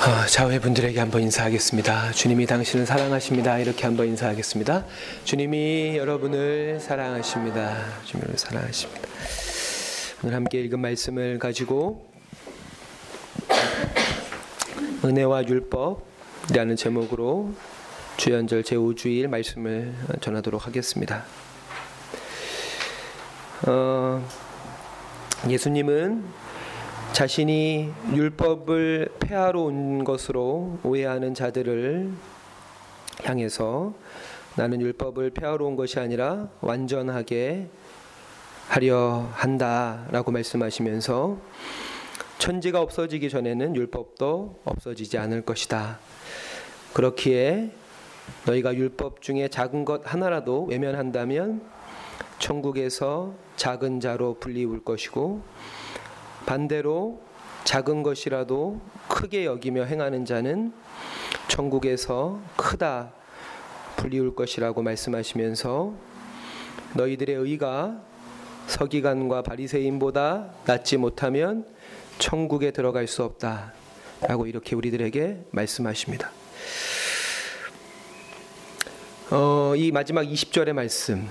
어, 자회분들에게 한번 인사하겠습니다. 주님이 당신을 사랑하십니다. 이렇게 한번 인사하겠습니다. 주님이 여러분을 사랑하십니다. 주님을 사랑하십니다. 오늘 함께 읽은 말씀을 가지고 은혜와 율법이라는 제목으로 주연절 제5주일 말씀을 전하도록 하겠습니다. 어, 예수님은 자신이 율법을 폐하러 온 것으로 오해하는 자들을 향해서 나는 율법을 폐하러 온 것이 아니라 완전하게 하려 한다라고 말씀하시면서 천지가 없어지기 전에는 율법도 없어지지 않을 것이다. 그렇기에 너희가 율법 중에 작은 것 하나라도 외면한다면 천국에서 작은 자로 불리울 것이고 반대로 작은 것이라도 크게 여기며 행하는 자는 천국에서 크다 불리울 것이라고 말씀하시면서 너희들의 의가 서기관과 바리새인보다 낫지 못하면 천국에 들어갈 수 없다 라고 이렇게 우리들에게 말씀하십니다. 어, 이 마지막 20절의 말씀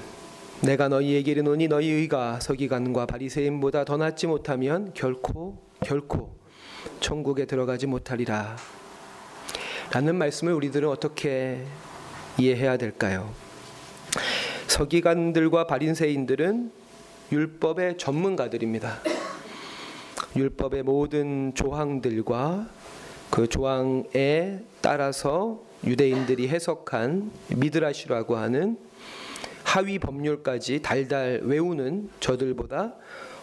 내가 너희에게 이르노니 너희 의가 서기관과 바리새인보다 더 낫지 못하면 결코 결코 천국에 들어가지 못하리라. 라는 말씀을 우리들은 어떻게 이해해야 될까요? 서기관들과 바리새인들은 율법의 전문가들입니다. 율법의 모든 조항들과 그 조항에 따라서 유대인들이 해석한 미드라시라고 하는 하위 법률까지 달달 외우는 저들보다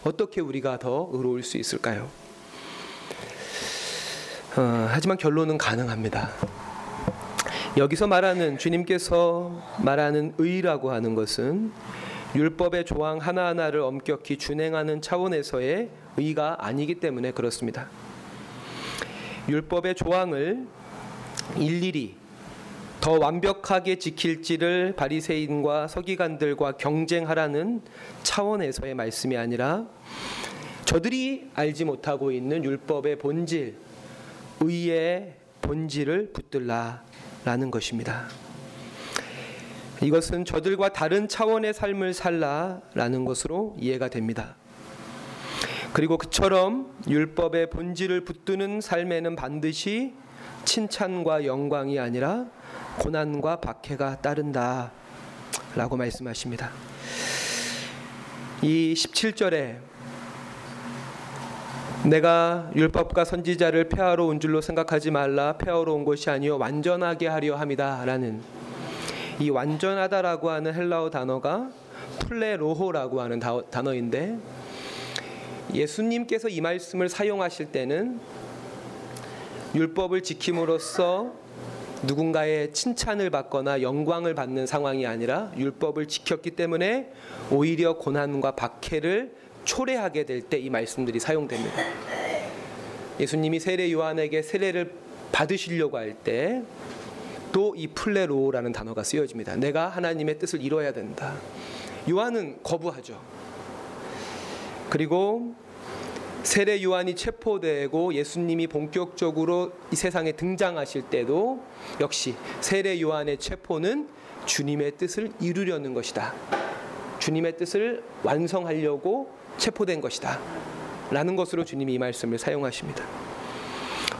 어떻게 우리가 더 의로울 수 있을까요? 어, 하지만 결론은 가능합니다. 여기서 말하는 주님께서 말하는 의라고 하는 것은 율법의 조항 하나하나를 엄격히 준행하는 차원에서의 의가 아니기 때문에 그렇습니다. 율법의 조항을 일일이 더 완벽하게 지킬지를 바리새인과 서기관들과 경쟁하라는 차원에서의 말씀이 아니라 저들이 알지 못하고 있는 율법의 본질, 의의 본질을 붙들라라는 것입니다. 이것은 저들과 다른 차원의 삶을 살라라는 것으로 이해가 됩니다. 그리고 그처럼 율법의 본질을 붙드는 삶에는 반드시 칭찬과 영광이 아니라 고난과 박해가 따른다. 라고 말씀하십니다. 이 17절에 내가 율법과 선지자를 폐하러 온 줄로 생각하지 말라 폐하러 온 것이 아니요 완전하게 하려 함이다라는 이 완전하다라고 하는 헬라어 단어가 플레로호라고 하는 단어인데 예수님께서 이 말씀을 사용하실 때는 율법을 지킴으로써 누군가의 칭찬을 받거나 영광을 받는 상황이 아니라 율법을 지켰기 때문에 오히려 고난과 박해를 초래하게 될 때 이 말씀들이 사용됩니다. 예수님이 세례 요한에게 세례를 받으시려고 할 때 또 이 플레로라는 단어가 쓰여집니다. 내가 하나님의 뜻을 이뤄야 된다. 요한은 거부하죠. 그리고 세례 요한이 체포되고 예수님이 본격적으로 이 세상에 등장하실 때도 역시 세례 요한의 체포는 주님의 뜻을 이루려는 것이다. 주님의 뜻을 완성하려고 체포된 것이다. 라는 것으로 주님이 이 말씀을 사용하십니다.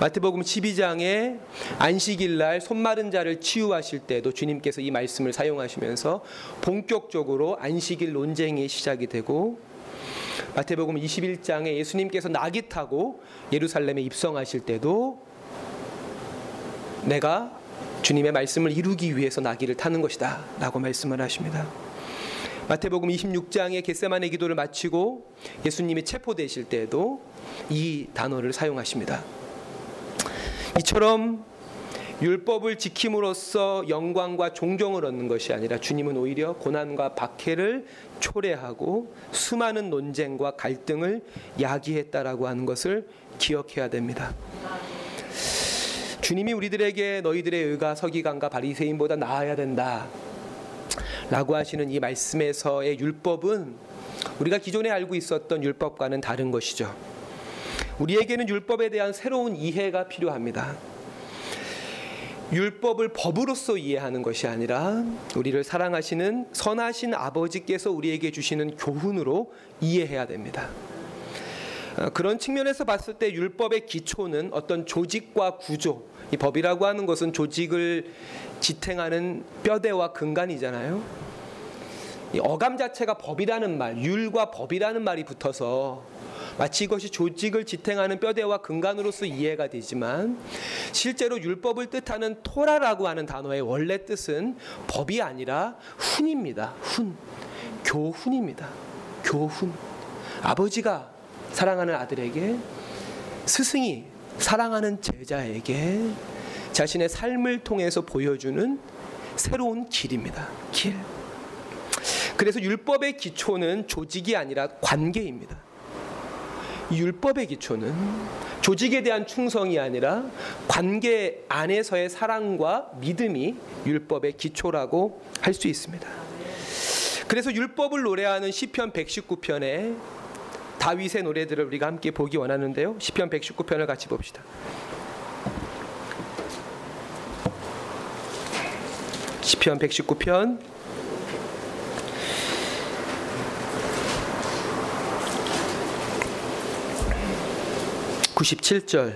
마태복음 12장에 안식일 날 손마른 자를 치유하실 때도 주님께서 이 말씀을 사용하시면서 본격적으로 안식일 논쟁이 시작이 되고 마태복음 21장에 예수님께서 낙이 타고 예루살렘에 입성하실 때도 내가 주님의 말씀을 이루기 위해서 나귀를 타는 것이다 라고 말씀을 하십니다. 마태복음 26장에 겟세만의 기도를 마치고 예수님이 체포되실 때도 이 단어를 사용하십니다. 이처럼 율법을 지킴으로써 영광과 존경을 얻는 것이 아니라 주님은 오히려 고난과 박해를 초래하고 수많은 논쟁과 갈등을 야기했다라고 하는 것을 기억해야 됩니다. 주님이 우리들에게 너희들의 의가 서기관과 바리새인보다 나아야 된다. 라고 하시는 이 말씀에서의 율법은 우리가 기존에 알고 있었던 율법과는 다른 것이죠. 우리에게는 율법에 대한 새로운 이해가 필요합니다. 율법을 법으로서 이해하는 것이 아니라 우리를 사랑하시는 선하신 아버지께서 우리에게 주시는 교훈으로 이해해야 됩니다. 어, 그런 측면에서 봤을 때 율법의 기초는 어떤 조직과 구조, 이 법이라고 하는 것은 조직을 지탱하는 뼈대와 근간이잖아요. 이 어감 자체가 법이라는 말, 율과 법이라는 말이 붙어서 마치 이것이 조직을 지탱하는 뼈대와 근간으로서 이해가 되지만 실제로 율법을 뜻하는 토라라고 하는 단어의 원래 뜻은 법이 아니라 훈입니다. 훈. 교훈입니다. 교훈. 아버지가 사랑하는 아들에게 스승이 사랑하는 제자에게 자신의 삶을 통해서 보여주는 새로운 길입니다. 길. 그래서 율법의 기초는 조직이 아니라 관계입니다. 율법의 기초는 조직에 대한 충성이 아니라 관계 안에서의 사랑과 믿음이 율법의 기초라고 할 수 있습니다. 그래서 율법을 노래하는 시편 119편에 다윗의 노래들을 우리가 함께 보기 원하는데요. 시편 119편을 같이 봅시다. 시편 119편 97절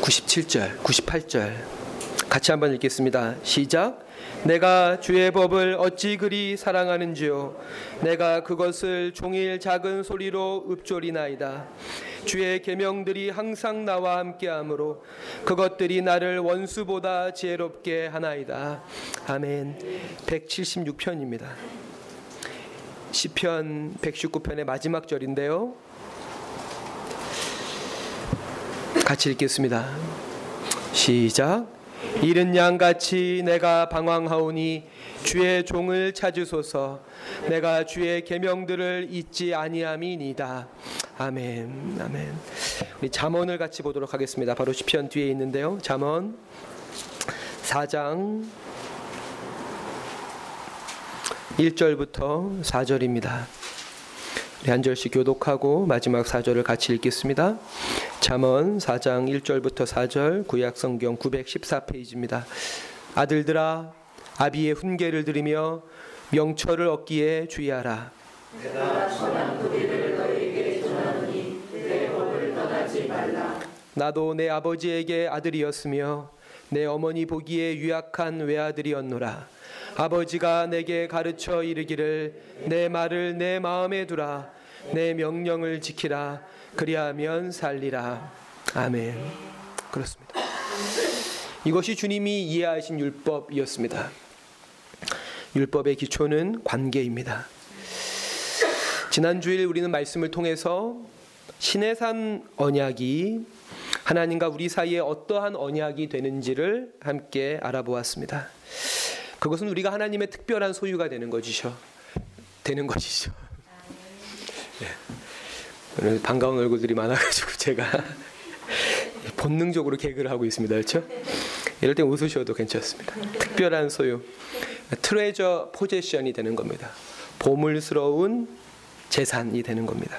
97절, 98절 같이 한번 읽겠습니다. 시작. 내가 주의 법을 어찌 그리 사랑하는지요 내가 그것을 종일 작은 소리로 읊조리나이다 주의 계명들이 항상 나와 함께하므로 그것들이 나를 원수보다 지혜롭게 하나이다. 아멘. 176편입니다. 시편 119편의 마지막 절인데요. 같이 읽겠습니다. 시작. 이른 양 같이 내가 방황하오니 주의 종을 찾으소서. 내가 주의 계명들을 잊지 아니함이니다 아멘 아멘. 우리 잠언을 같이 보도록 하겠습니다. 바로 시편 뒤에 있는데요. 잠언 4장 1절부터 4절입니다. 우리 한 절씩 교독하고 마지막 4절을 같이 읽겠습니다. 잠언 4장 1절부터 4절 구약 성경 914페이지입니다. 아들들아 아비의 훈계를 들으며 명철을 얻기에 주의하라. 나도 내 아버지에게 아들이었으며 내 어머니 보기에 유약한 외아들이었노라. 아버지가 내게 가르쳐 이르기를 내 말을 내 마음에 두라. 내 명령을 지키라. 그리하면 살리라. 아멘. 그렇습니다. 이것이 주님이 이해하신 율법이었습니다. 율법의 기초는 관계입니다. 지난주일 우리는 말씀을 통해서 신의 산 언약이 하나님과 우리 사이에 어떠한 언약이 되는지를 함께 알아보았습니다. 그것은 우리가 하나님의 특별한 소유가 되는 것이죠. 되는 것이죠. 네. 오늘 반가운 얼굴들이 많아가지고 제가 본능적으로 개그를 하고 있습니다. 그렇죠? 이럴 때 웃으셔도 괜찮습니다. 특별한 소유, 트레저 포제션이 되는 겁니다. 보물스러운 재산이 되는 겁니다.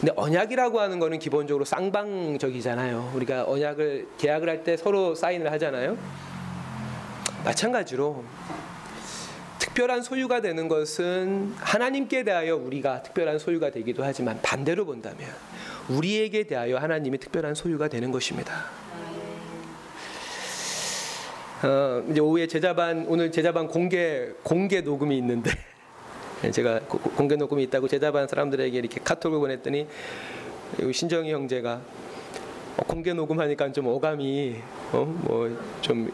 근데 언약이라고 하는 거는 기본적으로 쌍방적이잖아요. 우리가 언약을 계약을 할 때 서로 사인을 하잖아요. 마찬가지로 특별한 소유가 되는 것은 하나님께 대하여 우리가 특별한 소유가 되기도 하지만 반대로 본다면 우리에게 대하여 하나님이 특별한 소유가 되는 것입니다. 어, 이제 오후에 제자반 오늘 제자반 공개 공개 녹음이 있는데 제가 고, 공개 녹음이 있다고 제자반 사람들에게 이렇게 카톡을 보냈더니 신정희 형제가 어, 공개 녹음하니까 좀 어감이 어, 뭐좀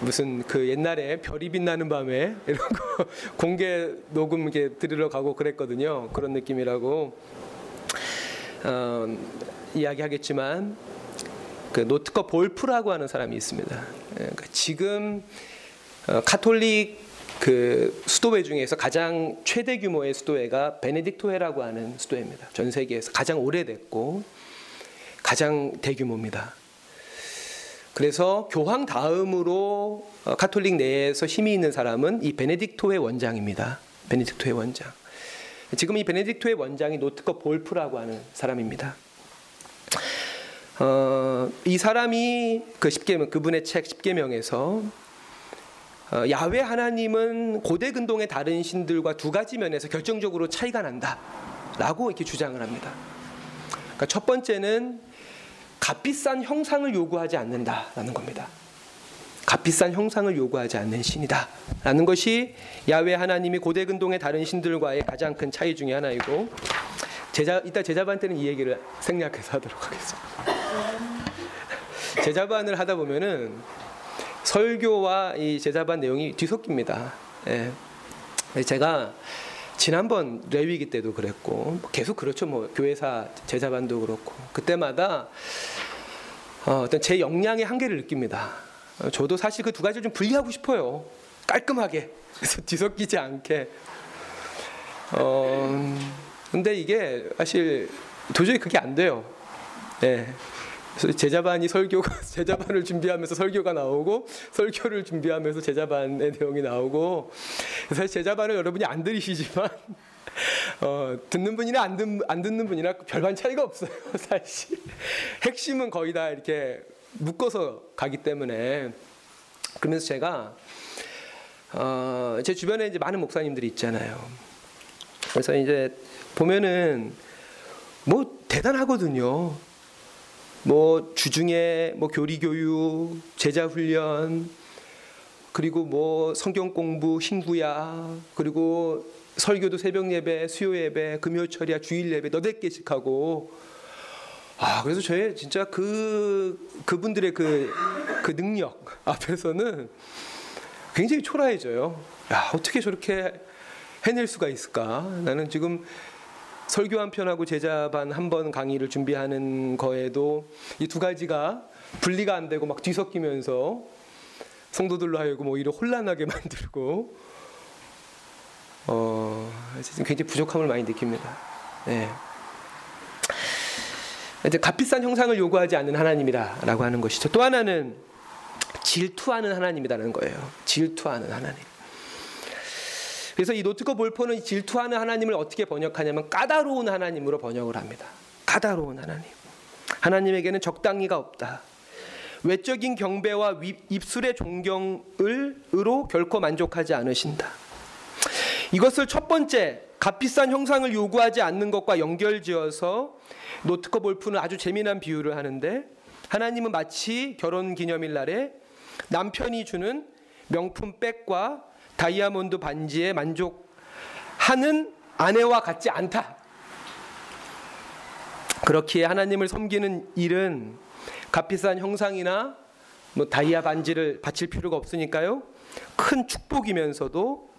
무슨 그 옛날에 별이 빛나는 밤에 이런 거 공개 녹음 이렇게 들으러 가고 그랬거든요. 그런 느낌이라고 어, 이야기하겠지만 그 노트커 볼프라고 하는 사람이 있습니다. 예, 그러니까 지금 어, 카톨릭 그 수도회 중에서 가장 최대 규모의 수도회가 베네딕토회라고 하는 수도회입니다. 전 세계에서 가장 오래됐고 가장 대규모입니다. 그래서 교황 다음으로 어, 카톨릭 내에서 힘이 있는 사람은 이 베네딕토회 원장입니다. 베네딕토회 원장. 지금 이 베네딕토회 원장이 노트커 볼프라고 하는 사람입니다. 어, 이 사람이 그 십계명 그분의 책 십계명에서 어, 야훼 하나님은 고대 근동의 다른 신들과 두 가지 면에서 결정적으로 차이가 난다라고 이렇게 주장을 합니다. 그러니까 첫 번째는 값비싼 형상을 요구하지 않는다라는 겁니다. 값비싼 형상을 요구하지 않는 신이다라는 것이 야훼 하나님이 고대 근동의 다른 신들과의 가장 큰 차이 중의 하나이고 제자 이따 제자반 때는 이 얘기를 생략해서 하도록 하겠습니다. 제자반을 하다 보면은 설교와 이 제자반 내용이 뒤섞입니다. 예. 제가 지난번 레위기 때도 그랬고 계속 그렇죠. 뭐 교회사 제자반도 그렇고 그때마다 어, 어떤 제 역량의 한계를 느낍니다. 어, 저도 사실 그 두 가지를 좀 분리하고 싶어요. 깔끔하게 그래서 뒤섞이지 않게. 어, 근데 이게 사실 도저히 그게 안 돼요. 예. 제자반이 설교가 제자반을 준비하면서 설교가 나오고 설교를 준비하면서 제자반의 내용이 나오고 사실 제자반을 여러분이 안 들으시지만 어, 듣는 분이나 안, 듣, 안 듣는 분이나 별반 차이가 없어요 사실. 핵심은 거의 다 이렇게 묶어서 가기 때문에. 그러면서 제가 어, 제 주변에 이제 많은 목사님들이 있잖아요. 그래서 이제 보면은 뭐 대단하거든요 뭐 주중에 뭐 교리 교육, 제자 훈련, 그리고 뭐 성경 공부, 신구야, 그리고 설교도 새벽 예배, 수요 예배, 금요 철야, 주일 예배 너댓 개씩 하고 아 그래서 저의 진짜 그 그분들의 그 그 능력 앞에서는 굉장히 초라해져요. 야 어떻게 저렇게 해낼 수가 있을까? 나는 지금 설교 한 편하고 제자 반 한 번 강의를 준비하는 거에도 이 두 가지가 분리가 안 되고 막 뒤섞이면서 성도들로 하여금 오히려 혼란하게 만들고 어 굉장히 부족함을 많이 느낍니다. 네. 이제 값비싼 형상을 요구하지 않는 하나님이다라고 하는 것이죠. 또 하나는 질투하는 하나님이라는 거예요. 질투하는 하나님. 그래서 이 노트커 볼포는 질투하는 하나님을 어떻게 번역하냐면 까다로운 하나님으로 번역을 합니다. 까다로운 하나님. 하나님에게는 적당히가 없다. 외적인 경배와 입술의 존경을으로 결코 만족하지 않으신다. 이것을 첫 번째 값비싼 형상을 요구하지 않는 것과 연결지어서 노트커 볼프는 아주 재미난 비유를 하는데 하나님은 마치 결혼 기념일 날에 남편이 주는 명품 백과 다이아몬드 반지에 만족하는 아내와 같지 않다. 그렇기에 하나님을 섬기는 일은 값비싼 형상이나 뭐 다이아 반지를 바칠 필요가 없으니까요. 큰 축복이면서도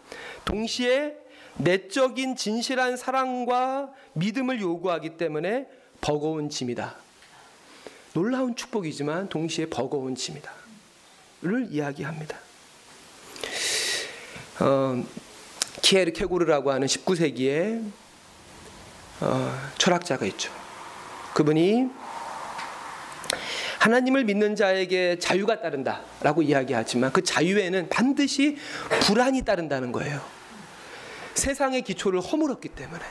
동시에 내적인 진실한 사랑과 믿음을 요구하기 때문에 버거운 짐이다. 놀라운 축복이지만 동시에 버거운 짐이다. 를 이야기합니다. 어, 키에르 케고르라고 하는 19세기에 어, 철학자가 있죠. 그분이 하나님을 믿는 자에게 자유가 따른다라고 이야기하지만 그 자유에는 반드시 불안이 따른다는 거예요. 세상의 기초를 허물었기 때문에.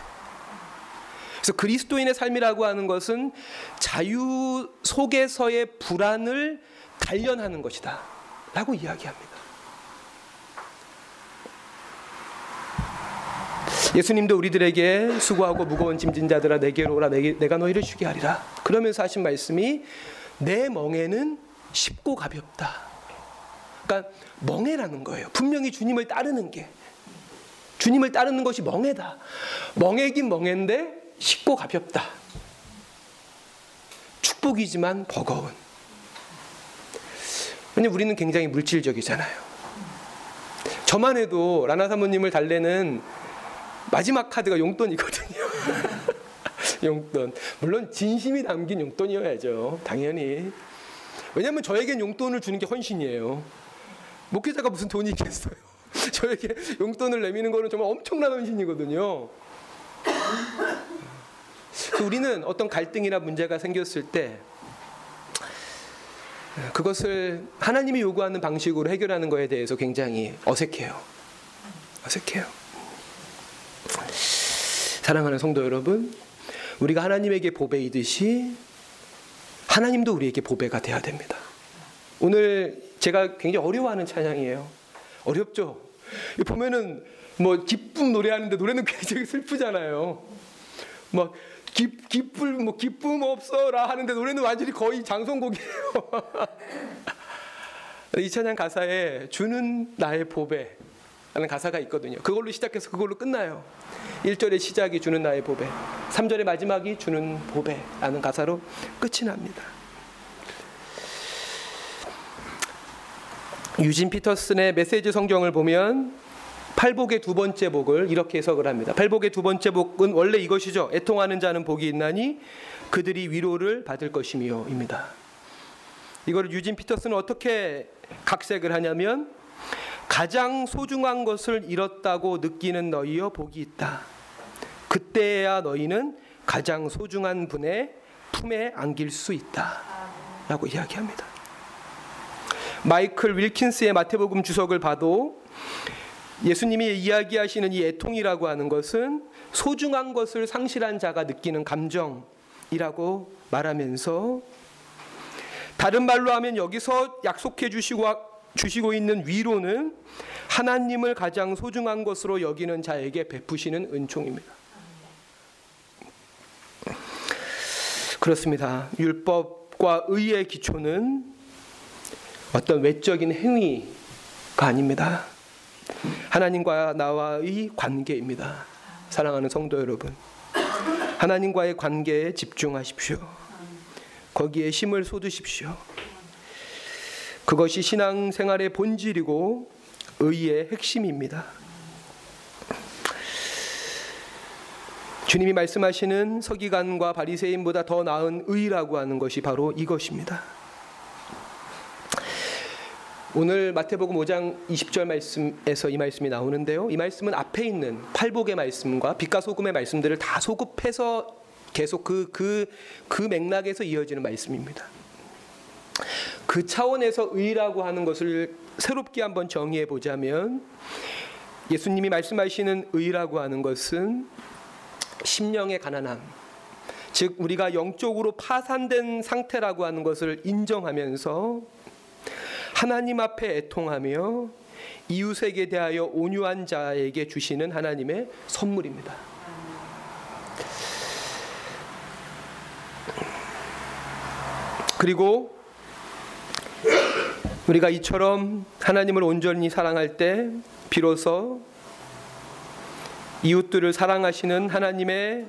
그래서 그리스도인의 삶이라고 하는 것은 자유 속에서의 불안을 단련하는 것이다. 라고 이야기합니다. 예수님도 우리들에게 수고하고 무거운 짐진 자들아 내게로 오라 내가 너희를 쉬게 하리라. 그러면서 하신 말씀이 내 멍에는 쉽고 가볍다. 그러니까 멍해라는 거예요. 분명히 주님을 따르는 게 주님을 따르는 것이 멍해다. 멍해긴 멍해인데 쉽고 가볍다. 축복이지만 버거운. 왜냐 우리는 굉장히 물질적이잖아요. 저만 해도 라나 사모님을 달래는 마지막 카드가 용돈이거든요. 용돈. 물론 진심이 담긴 용돈이어야죠. 당연히. 왜냐하면 저에겐 용돈을 주는 게 헌신이에요. 목회자가 무슨 돈이 있겠어요. 저에게 용돈을 내미는 거는 정말 엄청난 헌신이거든요. 우리는 어떤 갈등이나 문제가 생겼을 때 그것을 하나님이 요구하는 방식으로 해결하는 것에 대해서 굉장히 어색해요. 어색해요. 사랑하는 성도 여러분, 우리가 하나님에게 보배이듯이 하나님도 우리에게 보배가 돼야 됩니다. 오늘 제가 굉장히 어려워하는 찬양이에요. 어렵죠? 보면은 뭐 기쁨 노래하는데 노래는 굉장히 슬프잖아요. 막 기, 기쁨 뭐 기쁨 없어라 하는데 노래는 완전히 거의 장송곡이에요. 이 찬양 가사에 주는 나의 보배 라는 가사가 있거든요. 그걸로 시작해서 그걸로 끝나요. 1절의 시작이 주는 나의 보배, 3절의 마지막이 주는 보배라는 가사로 끝이 납니다. 유진 피터슨의 메시지 성경을 보면 팔복의 두 번째 복을 이렇게 해석을 합니다. 팔복의 두 번째 복은 원래 이것이죠. 애통하는 자는 복이 있나니 그들이 위로를 받을 것이며입니다. 이거를 유진 피터슨은 어떻게 각색을 하냐면 가장 소중한 것을 잃었다고 느끼는 너희여 복이 있다. 그때야 너희는 가장 소중한 분의 품에 안길 수 있다. 라고 이야기합니다. 마이클 윌킨스의 마태복음 주석을 봐도 예수님이 이야기하시는 이 애통이라고 하는 것은 소중한 것을 상실한 자가 느끼는 감정이라고 말하면서 다른 말로 하면 여기서 약속해 주시고 주시고 있는 위로는 하나님을 가장 소중한 것으로 여기는 자에게 베푸시는 은총입니다. 그렇습니다. 율법과 의의 기초는 어떤 외적인 행위가 아닙니다. 하나님과 나와의 관계입니다. 사랑하는 성도 여러분. 하나님과의 관계에 집중하십시오. 거기에 힘을 쏟으십시오. 그것이 신앙생활의 본질이고 의의 핵심입니다. 주님이 말씀하시는 서기관과 바리새인보다 더 나은 의라고 하는 것이 바로 이것입니다. 오늘 마태복음 5장 20절 말씀에서 이 말씀이 나오는데요. 이 말씀은 앞에 있는 팔복의 말씀과 빛과 소금의 말씀들을 다 소급해서 계속 그 그, 그 맥락에서 이어지는 말씀입니다. 그 차원에서 의라고 하는 것을 새롭게 한번 정의해 보자면 예수님이 말씀하시는 의라고 하는 것은 심령의 가난함, 즉 우리가 영적으로 파산된 상태라고 하는 것을 인정하면서 하나님 앞에 애통하며 이웃에게 대하여 온유한 자에게 주시는 하나님의 선물입니다. 그리고 우리가 이처럼 하나님을 온전히 사랑할 때 비로소 이웃들을 사랑하시는 하나님의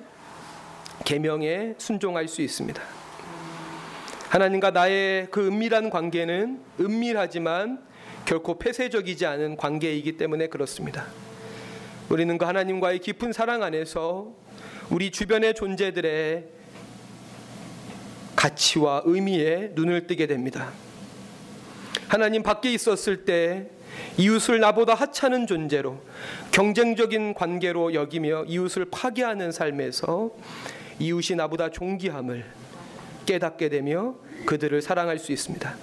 계명에 순종할 수 있습니다. 하나님과 나의 그 은밀한 관계는 은밀하지만 결코 폐쇄적이지 않은 관계이기 때문에 그렇습니다. 우리는 그 하나님과의 깊은 사랑 안에서 우리 주변의 존재들의 가치와 의미에 눈을 뜨게 됩니다. 하나님 밖에 있었을 때 이웃을 나보다 하찮은 존재로 경쟁적인 관계로 여기며 이웃을 파괴하는 삶에서 이웃이 나보다 존귀함을 깨닫게 되며 그들을 사랑할 수 있습니다.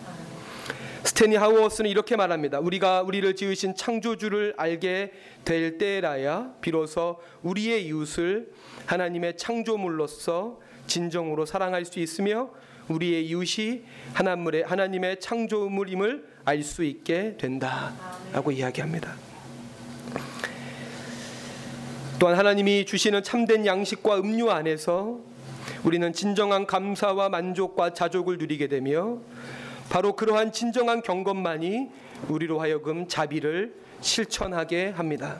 스테니 하우어스는 이렇게 말합니다. 우리가 우리를 지으신 창조주를 알게 될 때라야 비로소 우리의 이웃을 하나님의 창조물로서 진정으로 사랑할 수 있으며 우리의 이웃이 하나님의 하나님의 창조물임을 알 수 있게 된다라고 이야기합니다. 또한 하나님이 주시는 참된 양식과 음료 안에서 우리는 진정한 감사와 만족과 자족을 누리게 되며 바로 그러한 진정한 경건만이 우리로 하여금 자비를 실천하게 합니다.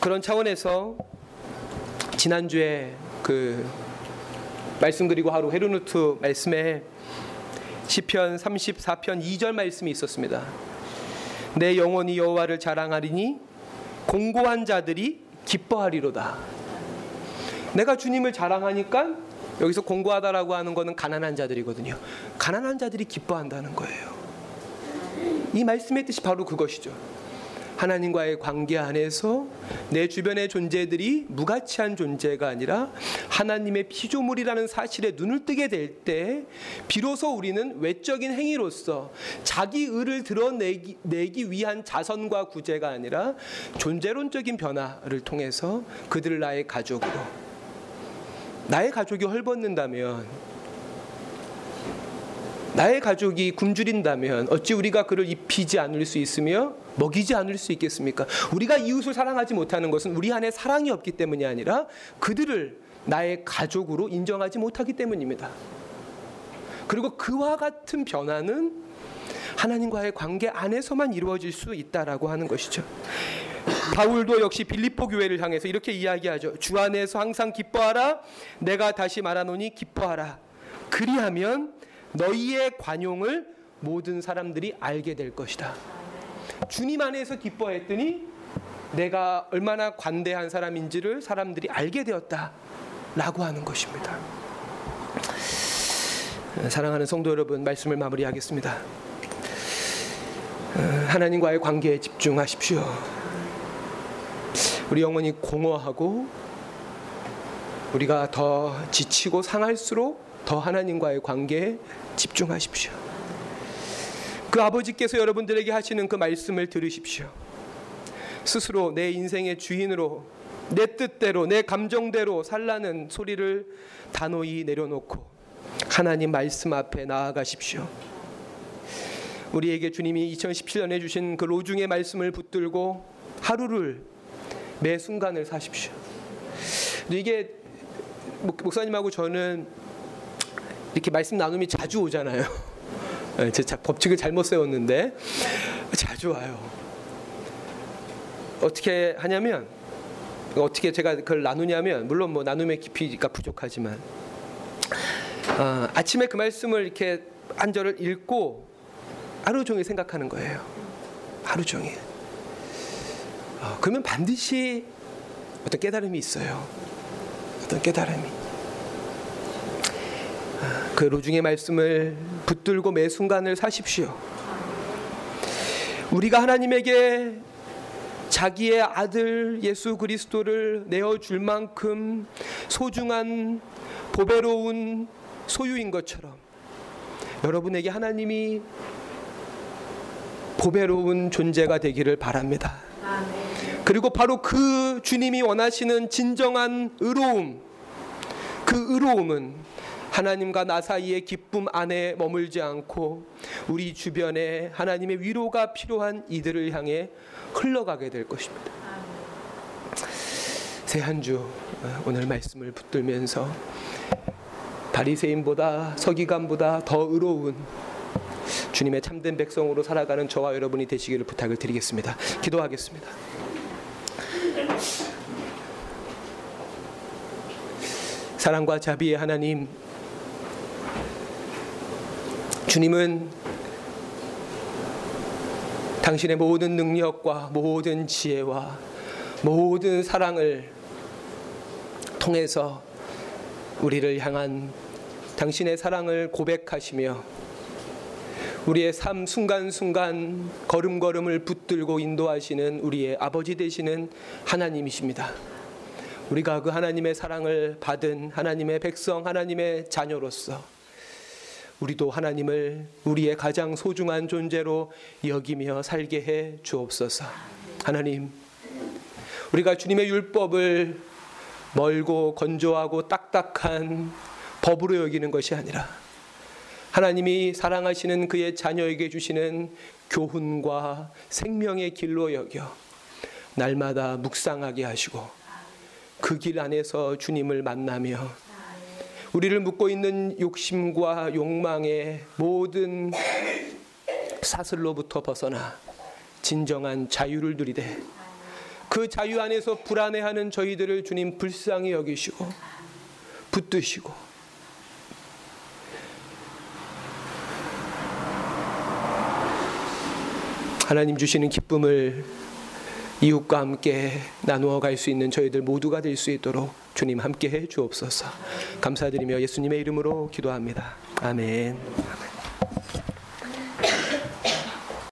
그런 차원에서 지난주에 그 말씀 그리고 하루 헤르누트 말씀에 시편 34편 2절 말씀이 있었습니다. 내 영혼이 여호와를 자랑하리니 공고한 자들이 기뻐하리로다. 내가 주님을 자랑하니까 여기서 공고하다라고 하는 것은 가난한 자들이거든요. 가난한 자들이 기뻐한다는 거예요. 이 말씀의 뜻이 바로 그것이죠. 하나님과의 관계 안에서 내 주변의 존재들이 무가치한 존재가 아니라 하나님의 피조물이라는 사실에 눈을 뜨게 될 때 비로소 우리는 외적인 행위로서 자기 의를 드러내기 내기 위한 자선과 구제가 아니라 존재론적인 변화를 통해서 그들을 나의 가족으로 나의 가족이 헐벗는다면 나의 가족이 굶주린다면 어찌 우리가 그를 입히지 않을 수 있으며 먹이지 않을 수 있겠습니까? 우리가 이웃을 사랑하지 못하는 것은 우리 안에 사랑이 없기 때문이 아니라 그들을 나의 가족으로 인정하지 못하기 때문입니다. 그리고 그와 같은 변화는 하나님과의 관계 안에서만 이루어질 수 있다라고 하는 것이죠. 바울도 역시 빌립보 교회를 향해서 이렇게 이야기하죠. 주 안에서 항상 기뻐하라. 내가 다시 말하노니 기뻐하라. 그리하면 너희의 관용을 모든 사람들이 알게 될 것이다. 주님 안에서 기뻐했더니 내가 얼마나 관대한 사람인지를 사람들이 알게 되었다. 라고 하는 것입니다. 사랑하는 성도 여러분, 말씀을 마무리하겠습니다. 하나님과의 관계에 집중하십시오. 우리 영혼이 공허하고 우리가 더 지치고 상할수록 더 하나님과의 관계에 집중하십시오. 그 아버지께서 여러분들에게 하시는 그 말씀을 들으십시오. 스스로 내 인생의 주인으로 내 뜻대로 내 감정대로 살라는 소리를 단호히 내려놓고 하나님 말씀 앞에 나아가십시오. 우리에게 주님이 2017년에 주신 그 로중의 말씀을 붙들고 하루를 매 순간을 사십시오. 이게 목사님하고 저는 이렇게 말씀 나눔이 자주 오잖아요. 네, 제 법칙을 잘못 세웠는데 자주 와요. 어떻게 하냐면 어떻게 제가 그걸 나누냐면 물론 뭐 나눔의 깊이가 부족하지만 어, 아침에 그 말씀을 이렇게 한 절을 읽고 하루 종일 생각하는 거예요. 하루 종일. 어, 그러면 반드시 어떤 깨달음이 있어요. 어떤 깨달음이. 그 로중의 말씀을 붙들고 매 순간을 사십시오. 우리가 하나님에게 자기의 아들 예수 그리스도를 내어 줄 만큼 소중한 보배로운 소유인 것처럼 여러분에게 하나님이 보배로운 존재가 되기를 바랍니다. 그리고 바로 그 주님이 원하시는 진정한 의로움, 그 의로움은 하나님과 나 사이의 기쁨 안에 머물지 않고 우리 주변에 하나님의 위로가 필요한 이들을 향해 흘러가게 될 것입니다. 새 한 주 오늘 말씀을 붙들면서 바리새인보다 서기관보다 더 의로운 주님의 참된 백성으로 살아가는 저와 여러분이 되시기를 부탁을 드리겠습니다. 기도하겠습니다. 사랑과 자비의 하나님 주님은 당신의 모든 능력과 모든 지혜와 모든 사랑을 통해서 우리를 향한 당신의 사랑을 고백하시며 우리의 삶 순간순간 걸음걸음을 붙들고 인도하시는 우리의 아버지 되시는 하나님이십니다. 우리가 그 하나님의 사랑을 받은 하나님의 백성, 하나님의 자녀로서 우리도 하나님을 우리의 가장 소중한 존재로 여기며 살게 해 주옵소서. 하나님, 우리가 주님의 율법을 멀고 건조하고 딱딱한 법으로 여기는 것이 아니라 하나님이 사랑하시는 그의 자녀에게 주시는 교훈과 생명의 길로 여겨 날마다 묵상하게 하시고 그 길 안에서 주님을 만나며 우리를 묶고 있는 욕심과 욕망의 모든 사슬로부터 벗어나 진정한 자유를 누리되 그 자유 안에서 불안해하는 저희들을 주님 불쌍히 여기시고 붙드시고 하나님 주시는 기쁨을 이웃과 함께 나누어 갈 수 있는 저희들 모두가 될 수 있도록 주님 함께 해 주옵소서. 감사드리며 예수님의 이름으로 기도합니다. 아멘.